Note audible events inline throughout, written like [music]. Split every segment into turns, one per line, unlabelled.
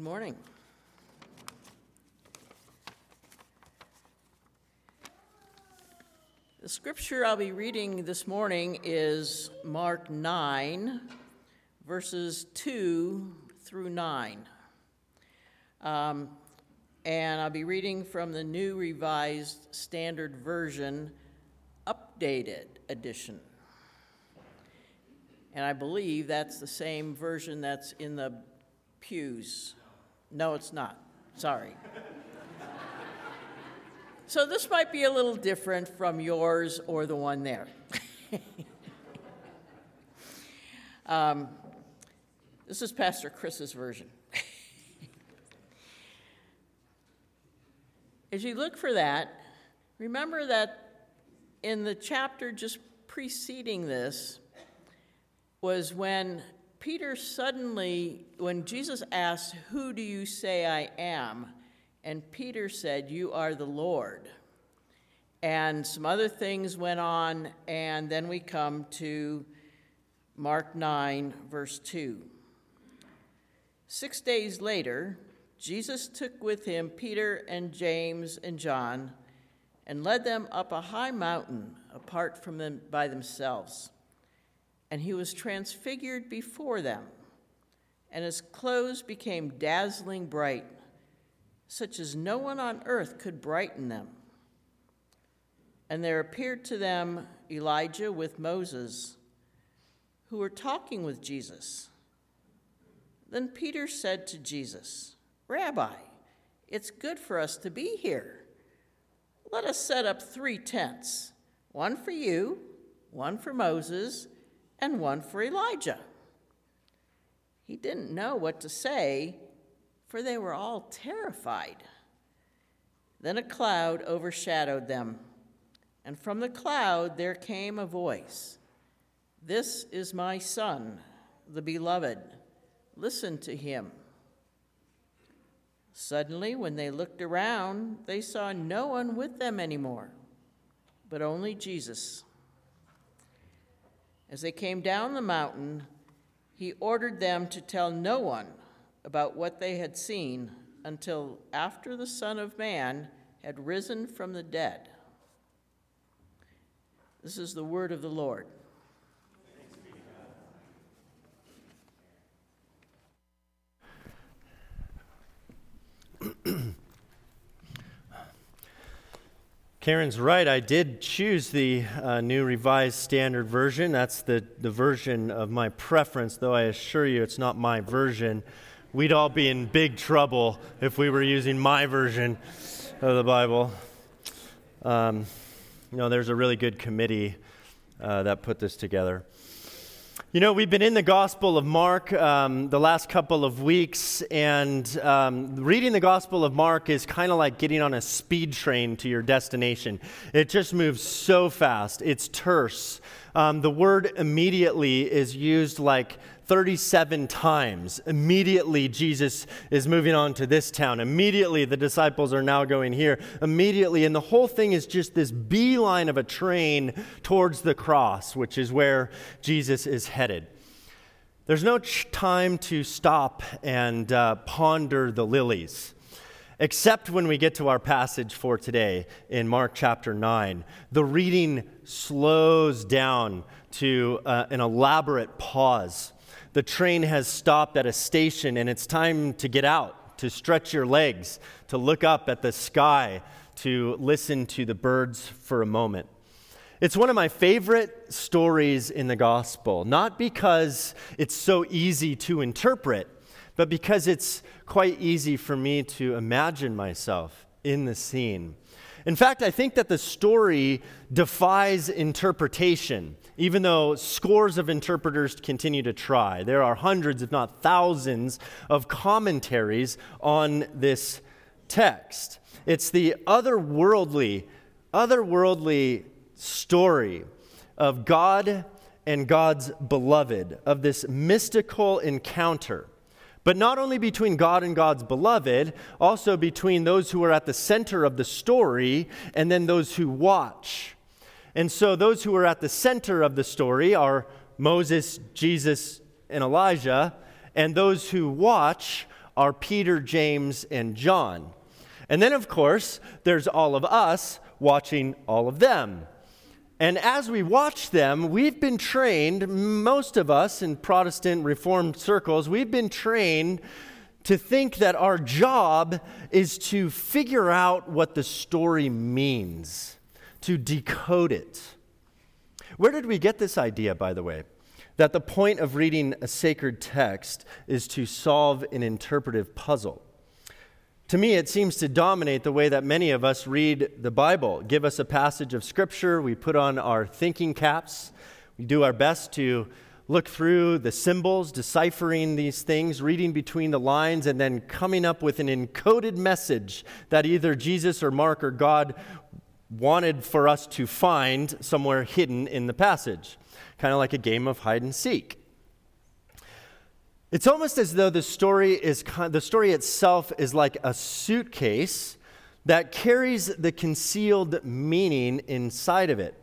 Good morning. The scripture I'll be reading this morning is Mark 9, verses 2 through 9. Um, and I'll be reading from the New Revised Standard Version, updated edition. And I believe that's the same version that's in the pews. No, it's not. Sorry. so this might be a little different from yours or the one there. [laughs] um, this is Pastor Chris's version. [laughs] As you look for that, remember that in the chapter just preceding this was when Peter suddenly, when Jesus asked, Who do you say I am? And Peter said, You are the Lord. And some other things went on, and then we come to Mark 9, verse 2. Six days later, Jesus took with him Peter and James and John and led them up a high mountain apart from them by themselves and he was transfigured before them, and his clothes became dazzling bright, such as no one on earth could brighten them. And there appeared to them Elijah with Moses, who were talking with Jesus. Then Peter said to Jesus, Rabbi, it's good for us to be here. Let us set up three tents one for you, one for Moses and one for Elijah. He didn't know what to say, for they were all terrified. Then a cloud overshadowed them, and from the cloud there came a voice This is my Son, the Beloved. Listen to him. Suddenly, when they looked around, they saw no one with them anymore, but only Jesus. As they came down the mountain, he ordered them to tell no one about what they had seen until after the Son of Man had risen from the dead. This is the word of the Lord.
Karen's right. I did choose the uh, New Revised Standard Version. That's the, the version of my preference, though I assure you it's not my version. We'd all be in big trouble if we were using my version of the Bible. Um, you know, there's a really good committee uh, that put this together. You know, we've been in the Gospel of Mark um, the last couple of weeks, and um, reading the Gospel of Mark is kind of like getting on a speed train to your destination. It just moves so fast, it's terse. Um, the word immediately is used like 37 times. Immediately, Jesus is moving on to this town. Immediately, the disciples are now going here. Immediately, and the whole thing is just this beeline of a train towards the cross, which is where Jesus is headed. There's no time to stop and uh, ponder the lilies except when we get to our passage for today in Mark chapter 9. The reading slows down to uh, an elaborate pause the train has stopped at a station and it's time to get out, to stretch your legs, to look up at the sky, to listen to the birds for a moment. It's one of my favorite stories in the gospel, not because it's so easy to interpret, but because it's quite easy for me to imagine myself in the scene. In fact, I think that the story defies interpretation, even though scores of interpreters continue to try. There are hundreds, if not thousands, of commentaries on this text. It's the otherworldly, otherworldly story of God and God's beloved, of this mystical encounter but not only between God and God's beloved, also between those who are at the center of the story and then those who watch. And so those who are at the center of the story are Moses, Jesus, and Elijah, and those who watch are Peter, James, and John. And then, of course, there's all of us watching all of them. And as we watch them, we've been trained, most of us in Protestant Reformed circles, we've been trained to think that our job is to figure out what the story means, to decode it. Where did we get this idea, by the way? That the point of reading a sacred text is to solve an interpretive puzzle. To me, it seems to dominate the way that many of us read the Bible. Give us a passage of Scripture, we put on our thinking caps, we do our best to look through the symbols, deciphering these things, reading between the lines, and then coming up with an encoded message that either Jesus or Mark or God wanted for us to find somewhere hidden in the passage, kind of like a game of hide and seek. It's almost as though the story, is, the story itself is like a suitcase that carries the concealed meaning inside of it.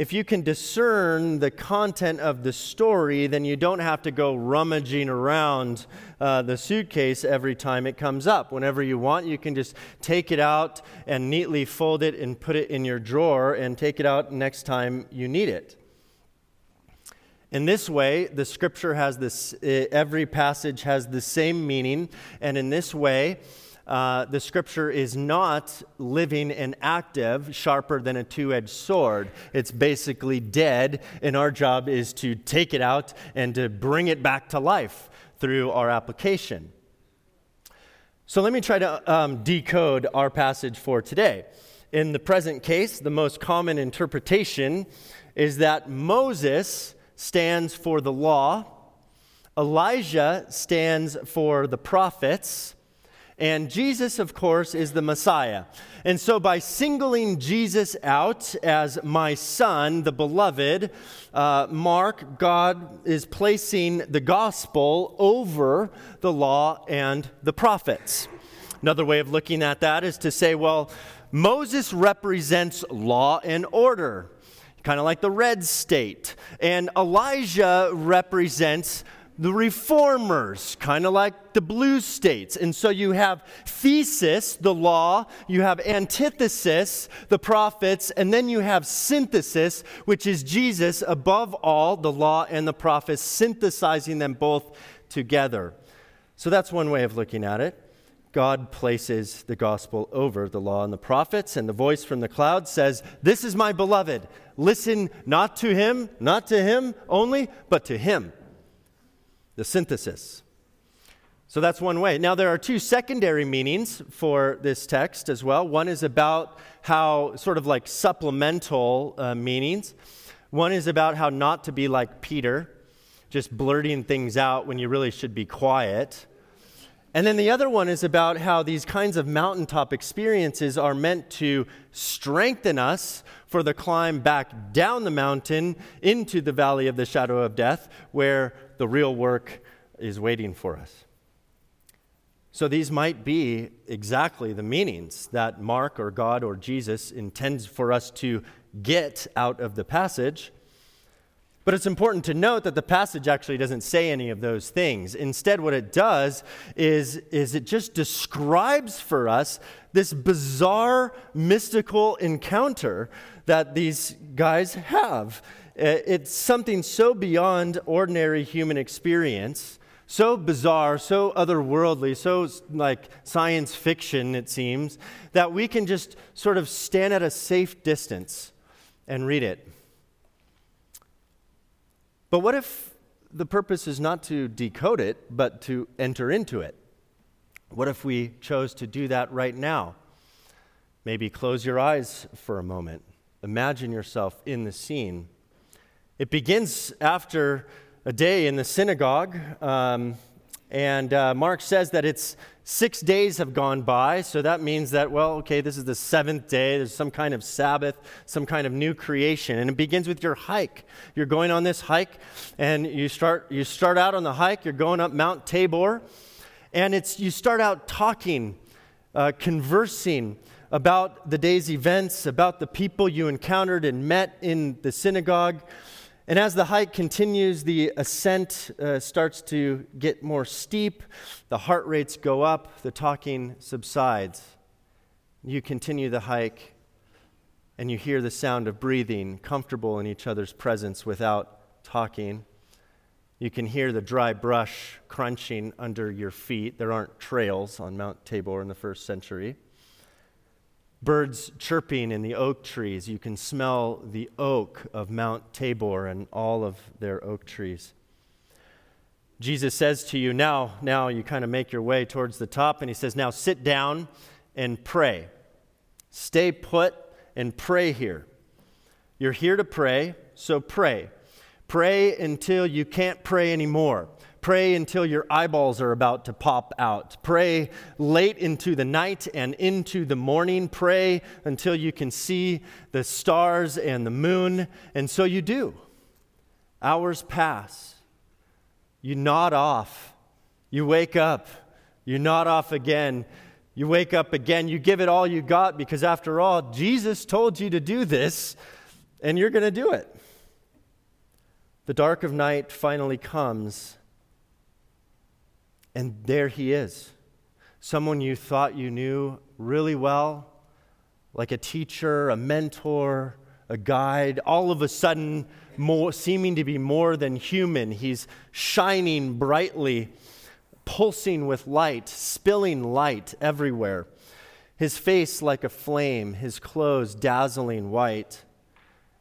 If you can discern the content of the story, then you don't have to go rummaging around uh, the suitcase every time it comes up. Whenever you want, you can just take it out and neatly fold it and put it in your drawer and take it out next time you need it. In this way, the scripture has this, every passage has the same meaning, and in this way, uh, the scripture is not living and active, sharper than a two edged sword. It's basically dead, and our job is to take it out and to bring it back to life through our application. So let me try to um, decode our passage for today. In the present case, the most common interpretation is that Moses stands for the law, Elijah stands for the prophets, and Jesus, of course, is the Messiah. And so, by singling Jesus out as my son, the beloved, uh, Mark, God is placing the gospel over the law and the prophets. Another way of looking at that is to say, well, Moses represents law and order kind of like the red state. And Elijah represents the reformers, kind of like the blue states. And so you have thesis, the law, you have antithesis, the prophets, and then you have synthesis, which is Jesus above all, the law and the prophets, synthesizing them both together. So that's one way of looking at it. God places the gospel over the law and the prophets, and the voice from the cloud says, This is my beloved. Listen not to him, not to him only, but to him. The synthesis. So that's one way. Now, there are two secondary meanings for this text as well. One is about how, sort of like supplemental uh, meanings. One is about how not to be like Peter, just blurting things out when you really should be quiet. And then the other one is about how these kinds of mountaintop experiences are meant to strengthen us for the climb back down the mountain into the valley of the shadow of death, where the real work is waiting for us. So these might be exactly the meanings that Mark or God or Jesus intends for us to get out of the passage. But it's important to note that the passage actually doesn't say any of those things. Instead, what it does is, is it just describes for us this bizarre mystical encounter that these guys have. Uh, it's something so beyond ordinary human experience, so bizarre, so otherworldly, so like science fiction, it seems, that we can just sort of stand at a safe distance and read it. But what if the purpose is not to decode it, but to enter into it? What if we chose to do that right now? Maybe close your eyes for a moment. Imagine yourself in the scene. It begins after a day in the synagogue. Um, and uh, Mark says that it's six days have gone by, so that means that, well, okay, this is the seventh day. There's some kind of Sabbath, some kind of new creation. And it begins with your hike. You're going on this hike, and you start, you start out on the hike, you're going up Mount Tabor, and it's, you start out talking, uh, conversing about the day's events, about the people you encountered and met in the synagogue. And as the hike continues, the ascent uh, starts to get more steep, the heart rates go up, the talking subsides. You continue the hike, and you hear the sound of breathing, comfortable in each other's presence without talking. You can hear the dry brush crunching under your feet. There aren't trails on Mount Tabor in the first century birds chirping in the oak trees. You can smell the oak of Mount Tabor and all of their oak trees. Jesus says to you, now, now you kind of make your way towards the top, and he says, now sit down and pray. Stay put and pray here. You're here to pray, so pray. Pray until you can't pray anymore. Pray until your eyeballs are about to pop out. Pray late into the night and into the morning. Pray until you can see the stars and the moon. And so you do. Hours pass. You nod off. You wake up. You nod off again. You wake up again. You give it all you got because, after all, Jesus told you to do this, and you're going to do it. The dark of night finally comes and there he is. Someone you thought you knew really well, like a teacher, a mentor, a guide, all of a sudden more, seeming to be more than human. He's shining brightly, pulsing with light, spilling light everywhere. His face like a flame, his clothes dazzling white.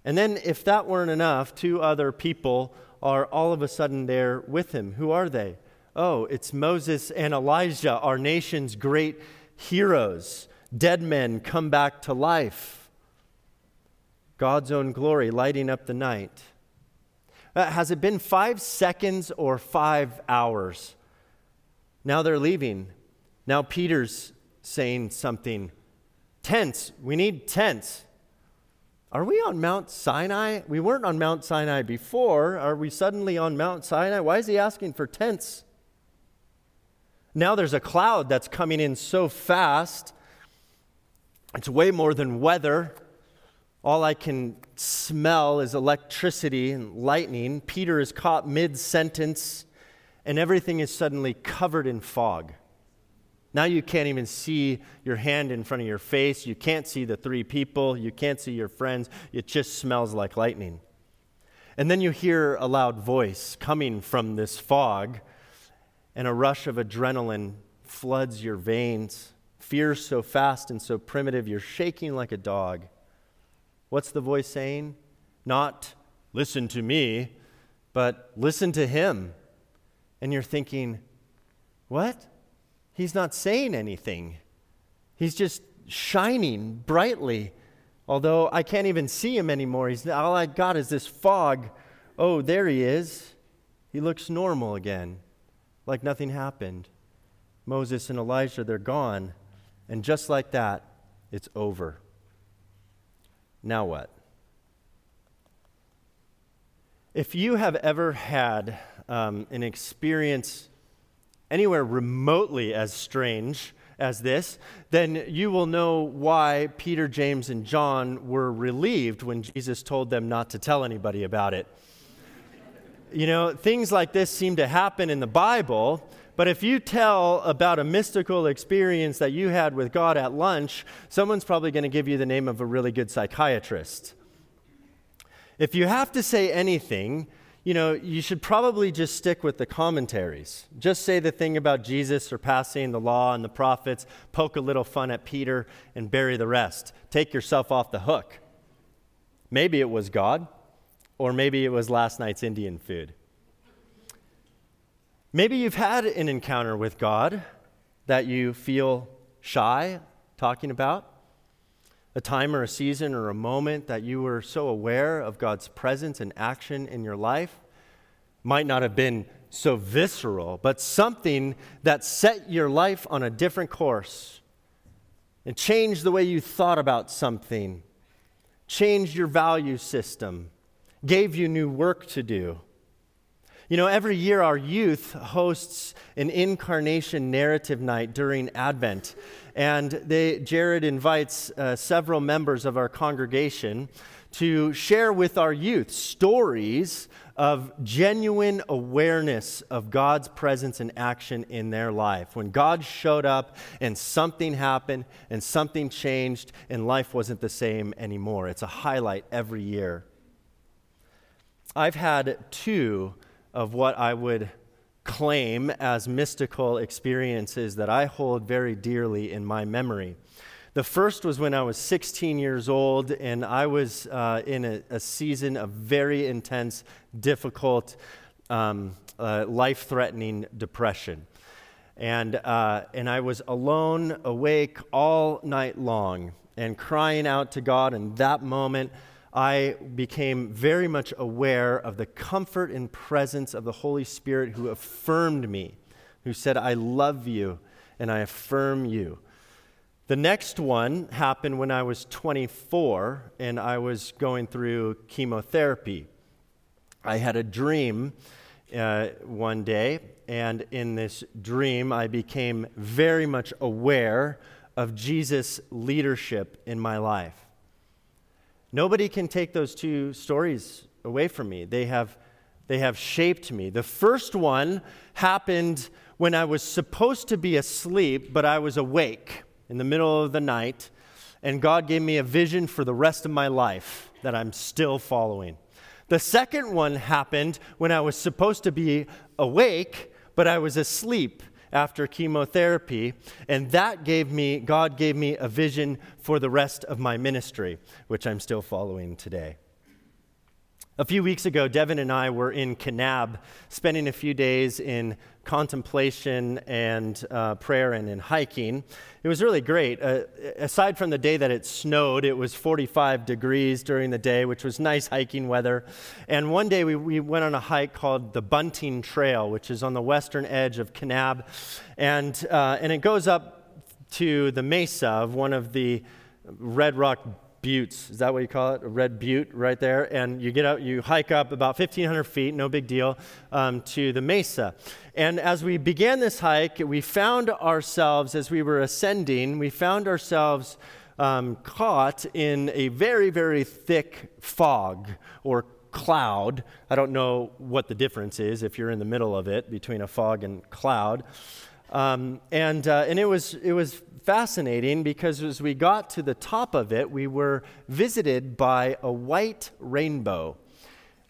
And then, if that weren't enough, two other people are all of a sudden there with him. Who are they? Oh, it's Moses and Elijah, our nation's great heroes. Dead men come back to life. God's own glory lighting up the night. Uh, has it been five seconds or five hours? Now they're leaving. Now Peter's saying something. Tents. We need tents. Are we on Mount Sinai? We weren't on Mount Sinai before. Are we suddenly on Mount Sinai? Why is he asking for tents? Now there's a cloud that's coming in so fast. It's way more than weather. All I can smell is electricity and lightning. Peter is caught mid sentence, and everything is suddenly covered in fog. Now you can't even see your hand in front of your face. You can't see the three people. You can't see your friends. It just smells like lightning. And then you hear a loud voice coming from this fog and a rush of adrenaline floods your veins. Fear so fast and so primitive, you're shaking like a dog. What's the voice saying? Not, listen to me, but listen to him. And you're thinking, what? He's not saying anything. He's just shining brightly. Although I can't even see him anymore. He's, all I got is this fog. Oh, there he is. He looks normal again like nothing happened. Moses and Elijah, they're gone. And just like that, it's over. Now what? If you have ever had um, an experience anywhere remotely as strange as this, then you will know why Peter, James, and John were relieved when Jesus told them not to tell anybody about it. You know, things like this seem to happen in the Bible, but if you tell about a mystical experience that you had with God at lunch, someone's probably going to give you the name of a really good psychiatrist. If you have to say anything, you know, you should probably just stick with the commentaries. Just say the thing about Jesus surpassing the law and the prophets, poke a little fun at Peter, and bury the rest. Take yourself off the hook. Maybe it was God. Or maybe it was last night's Indian food. Maybe you've had an encounter with God that you feel shy talking about. A time or a season or a moment that you were so aware of God's presence and action in your life. Might not have been so visceral, but something that set your life on a different course and changed the way you thought about something, changed your value system gave you new work to do. You know, every year our youth hosts an incarnation narrative night during Advent. And they, Jared invites uh, several members of our congregation to share with our youth stories of genuine awareness of God's presence and action in their life. When God showed up and something happened and something changed and life wasn't the same anymore. It's a highlight every year. I've had two of what I would claim as mystical experiences that I hold very dearly in my memory. The first was when I was 16 years old, and I was uh, in a, a, season of very intense, difficult, um, uh, life threatening depression. And, uh, and I was alone, awake all night long, and crying out to God. in that moment, I became very much aware of the comfort and presence of the Holy Spirit who affirmed me, who said, I love you and I affirm you. The next one happened when I was 24 and I was going through chemotherapy. I had a dream uh, one day, and in this dream, I became very much aware of Jesus' leadership in my life. Nobody can take those two stories away from me. They have, they have shaped me. The first one happened when I was supposed to be asleep, but I was awake in the middle of the night, and God gave me a vision for the rest of my life that I'm still following. The second one happened when I was supposed to be awake, but I was asleep after chemotherapy, and that gave me, God gave me a vision for the rest of my ministry, which I'm still following today. A few weeks ago, Devin and I were in Kanab, spending a few days in contemplation and uh, prayer and in hiking. It was really great. Uh, aside from the day that it snowed, it was 45 degrees during the day, which was nice hiking weather. And one day we, we went on a hike called the Bunting Trail, which is on the western edge of Kanab. And, uh, and it goes up to the mesa of one of the Red Rock buttes. Is that what you call it? A red butte right there. And you get out, you hike up about 1,500 feet, no big deal, um, to the mesa. And as we began this hike, we found ourselves, as we were ascending, we found ourselves um, caught in a very, very thick fog or cloud. I don't know what the difference is if you're in the middle of it between a fog and cloud. Um, and, uh, and it was, it was fascinating because as we got to the top of it, we were visited by a white rainbow.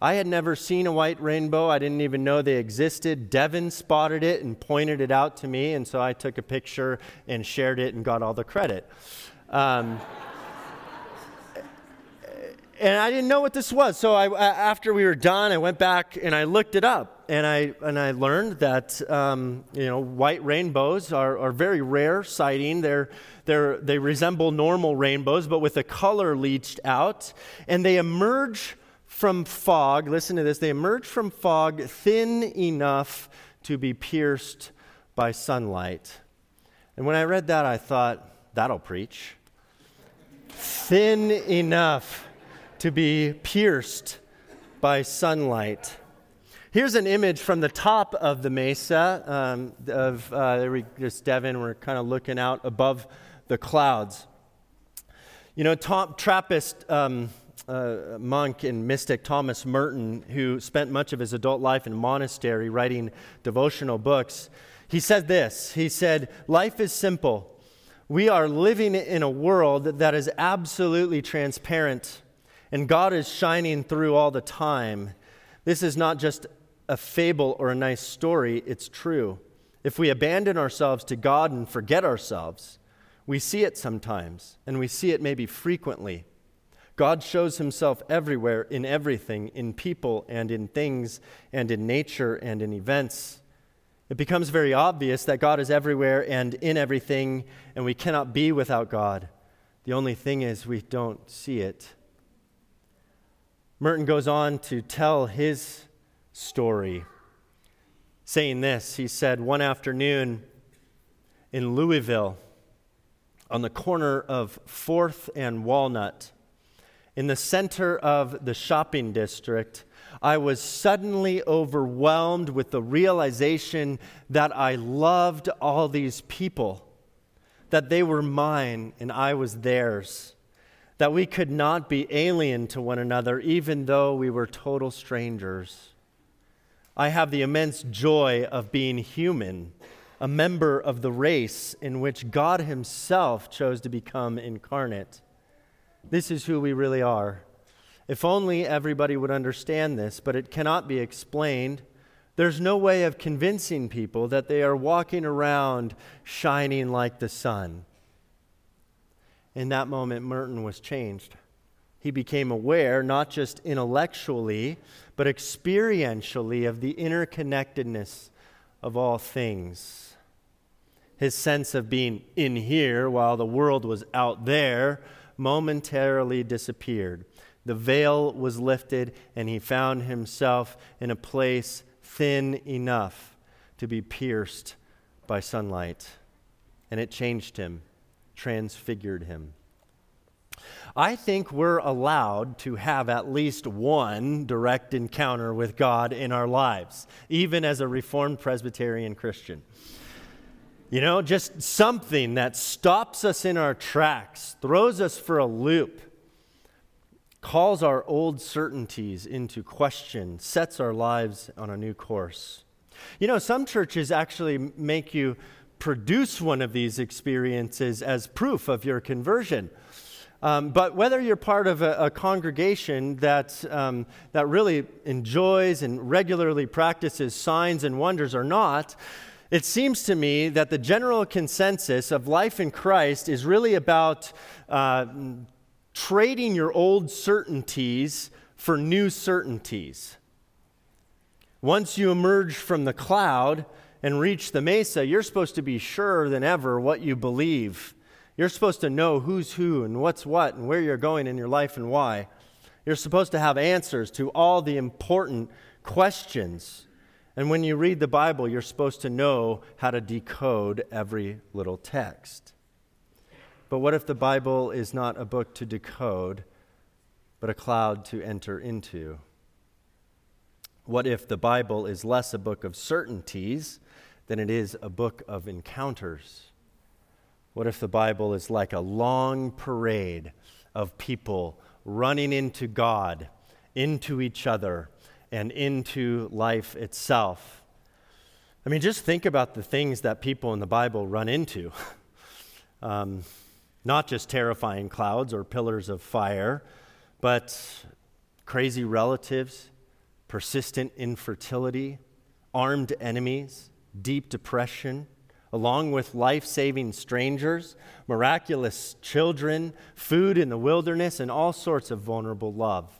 I had never seen a white rainbow. I didn't even know they existed. Devin spotted it and pointed it out to me, and so I took a picture and shared it and got all the credit. Um, [laughs] and I didn't know what this was. So I, after we were done, I went back and I looked it up, and I and I learned that um, you know white rainbows are, are very rare sighting. They're they're they resemble normal rainbows, but with the color leached out, and they emerge from fog. Listen to this: they emerge from fog thin enough to be pierced by sunlight. And when I read that, I thought that'll preach. Thin enough to be pierced by sunlight. Here's an image from the top of the mesa um, of uh, there we just Devin. We're kind of looking out above the clouds. You know, Tom, Trappist um, uh, monk and mystic Thomas Merton, who spent much of his adult life in monastery writing devotional books, he said this. He said, "Life is simple. We are living in a world that is absolutely transparent." and God is shining through all the time. This is not just a fable or a nice story, it's true. If we abandon ourselves to God and forget ourselves, we see it sometimes, and we see it maybe frequently. God shows himself everywhere, in everything, in people and in things, and in nature and in events. It becomes very obvious that God is everywhere and in everything, and we cannot be without God. The only thing is, we don't see it. Merton goes on to tell his story, saying this. He said, One afternoon in Louisville, on the corner of 4th and Walnut, in the center of the shopping district, I was suddenly overwhelmed with the realization that I loved all these people, that they were mine and I was theirs that we could not be alien to one another even though we were total strangers. I have the immense joy of being human, a member of the race in which God Himself chose to become incarnate. This is who we really are. If only everybody would understand this, but it cannot be explained. There's no way of convincing people that they are walking around shining like the sun. In that moment, Merton was changed. He became aware, not just intellectually, but experientially, of the interconnectedness of all things. His sense of being in here while the world was out there momentarily disappeared. The veil was lifted, and he found himself in a place thin enough to be pierced by sunlight. And it changed him, transfigured him. I think we're allowed to have at least one direct encounter with God in our lives, even as a Reformed Presbyterian Christian. You know, just something that stops us in our tracks, throws us for a loop, calls our old certainties into question, sets our lives on a new course. You know, some churches actually make you produce one of these experiences as proof of your conversion. Um, but whether you're part of a, a congregation that, um, that really enjoys and regularly practices signs and wonders or not, it seems to me that the general consensus of life in Christ is really about uh, trading your old certainties for new certainties. Once you emerge from the cloud and reach the mesa, you're supposed to be surer than ever what you believe you're supposed to know who's who and what's what and where you're going in your life and why. You're supposed to have answers to all the important questions. And when you read the Bible, you're supposed to know how to decode every little text. But what if the Bible is not a book to decode, but a cloud to enter into? What if the Bible is less a book of certainties than it is a book of encounters? What if the Bible is like a long parade of people running into God, into each other, and into life itself? I mean, just think about the things that people in the Bible run into. [laughs] um, not just terrifying clouds or pillars of fire, but crazy relatives, persistent infertility, armed enemies, deep depression along with life saving strangers, miraculous children, food in the wilderness, and all sorts of vulnerable love.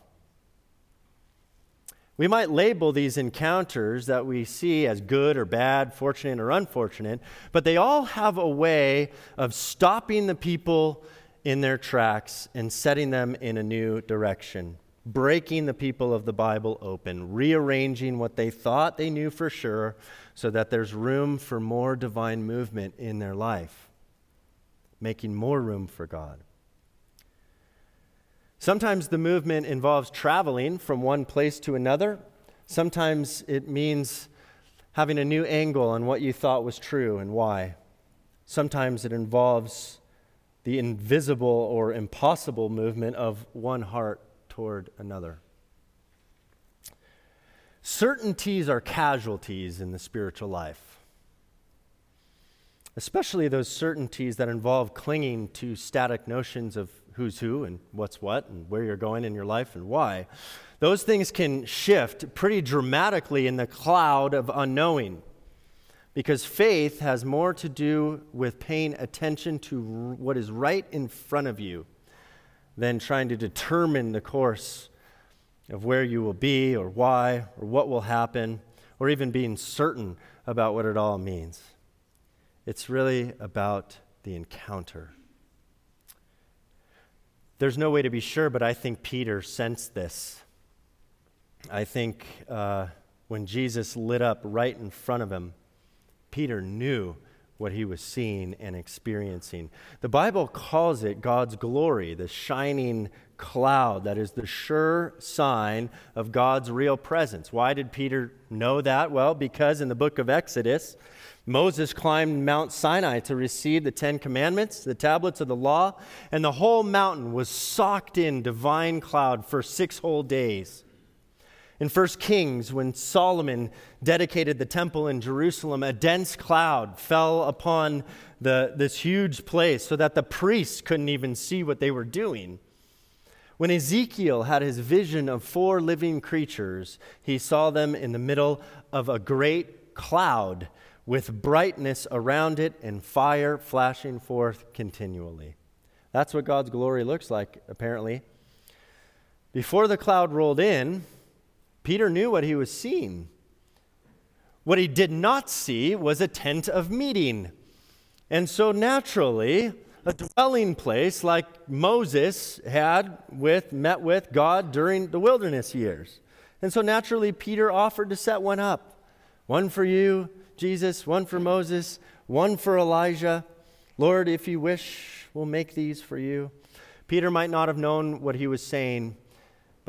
We might label these encounters that we see as good or bad, fortunate or unfortunate, but they all have a way of stopping the people in their tracks and setting them in a new direction, breaking the people of the Bible open, rearranging what they thought they knew for sure so that there's room for more divine movement in their life, making more room for God. Sometimes the movement involves traveling from one place to another. Sometimes it means having a new angle on what you thought was true and why. Sometimes it involves the invisible or impossible movement of one heart toward another. Certainties are casualties in the spiritual life, especially those certainties that involve clinging to static notions of who's who and what's what and where you're going in your life and why. Those things can shift pretty dramatically in the cloud of unknowing because faith has more to do with paying attention to what is right in front of you than trying to determine the course of where you will be or why or what will happen or even being certain about what it all means. It's really about the encounter. There's no way to be sure, but I think Peter sensed this. I think uh, when Jesus lit up right in front of him, Peter knew what he was seeing and experiencing. The Bible calls it God's glory, the shining cloud that is the sure sign of God's real presence. Why did Peter know that? Well, because in the book of Exodus, Moses climbed Mount Sinai to receive the Ten Commandments, the tablets of the law, and the whole mountain was socked in divine cloud for six whole days. In 1 Kings, when Solomon dedicated the temple in Jerusalem, a dense cloud fell upon the, this huge place so that the priests couldn't even see what they were doing. When Ezekiel had his vision of four living creatures, he saw them in the middle of a great cloud with brightness around it and fire flashing forth continually. That's what God's glory looks like, apparently. Before the cloud rolled in, Peter knew what he was seeing. What he did not see was a tent of meeting. And so, naturally, a dwelling place like Moses had with, met with God during the wilderness years. And so, naturally, Peter offered to set one up one for you, Jesus, one for Moses, one for Elijah. Lord, if you wish, we'll make these for you. Peter might not have known what he was saying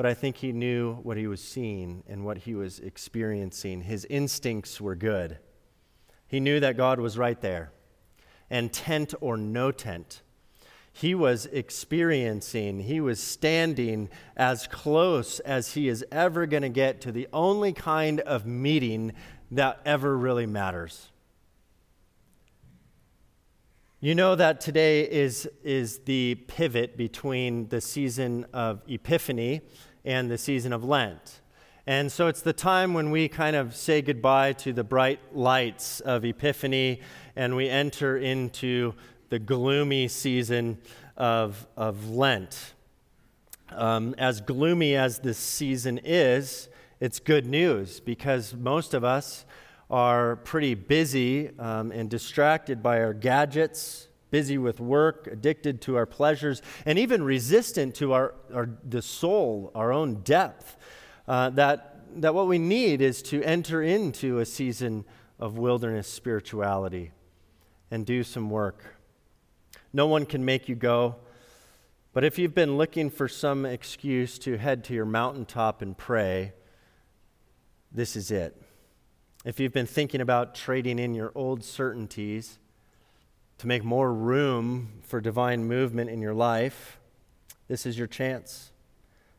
but I think he knew what he was seeing and what he was experiencing. His instincts were good. He knew that God was right there. And tent or no tent, he was experiencing, he was standing as close as he is ever going to get to the only kind of meeting that ever really matters. You know that today is, is the pivot between the season of Epiphany and the season of Lent. And so it's the time when we kind of say goodbye to the bright lights of Epiphany and we enter into the gloomy season of, of Lent. Um, as gloomy as this season is, it's good news because most of us are pretty busy um, and distracted by our gadgets, busy with work, addicted to our pleasures, and even resistant to our, our the soul, our own depth. Uh, that, that what we need is to enter into a season of wilderness spirituality and do some work. No one can make you go. But if you've been looking for some excuse to head to your mountaintop and pray, this is it. If you've been thinking about trading in your old certainties to make more room for divine movement in your life, this is your chance.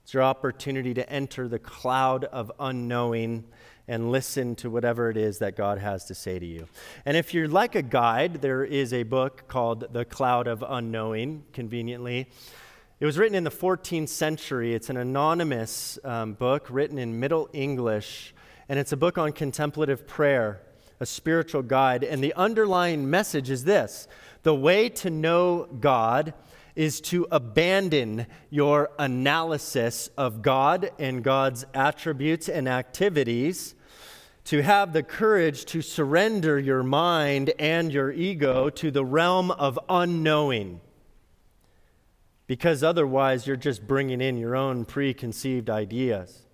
It's your opportunity to enter the cloud of unknowing and listen to whatever it is that God has to say to you. And if you're like a guide, there is a book called The Cloud of Unknowing, conveniently. It was written in the 14th century. It's an anonymous um, book written in Middle English, and it's a book on contemplative prayer a spiritual guide. And the underlying message is this the way to know God is to abandon your analysis of God and God's attributes and activities, to have the courage to surrender your mind and your ego to the realm of unknowing. Because otherwise, you're just bringing in your own preconceived ideas.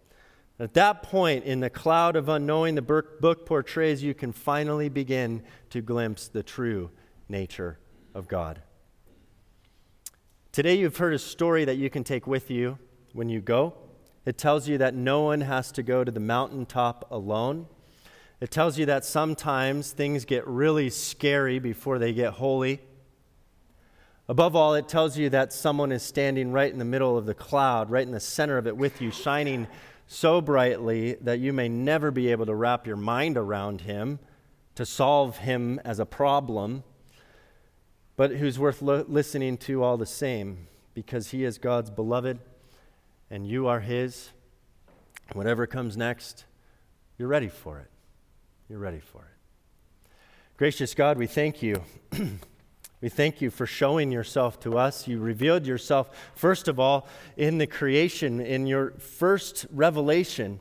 At that point, in the cloud of unknowing the book portrays, you can finally begin to glimpse the true nature of God. Today, you've heard a story that you can take with you when you go. It tells you that no one has to go to the mountaintop alone. It tells you that sometimes things get really scary before they get holy. Above all, it tells you that someone is standing right in the middle of the cloud, right in the center of it with you, shining so brightly that you may never be able to wrap your mind around him, to solve him as a problem, but who's worth lo- listening to all the same because he is God's beloved and you are his. Whatever comes next, you're ready for it. You're ready for it. Gracious God, we thank you. [clears throat] We thank you for showing yourself to us. You revealed yourself, first of all, in the creation, in your first revelation.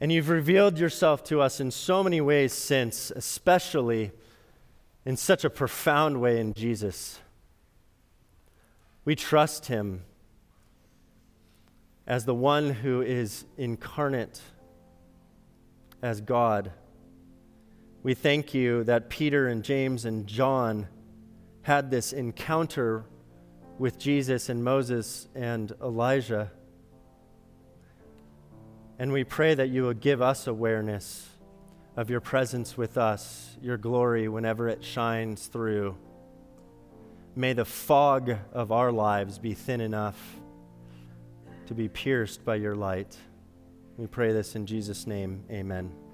And you've revealed yourself to us in so many ways since, especially in such a profound way in Jesus. We trust him as the one who is incarnate as God We thank you that Peter and James and John had this encounter with Jesus and Moses and Elijah. And we pray that you will give us awareness of your presence with us, your glory whenever it shines through. May the fog of our lives be thin enough to be pierced by your light. We pray this in Jesus' name. Amen.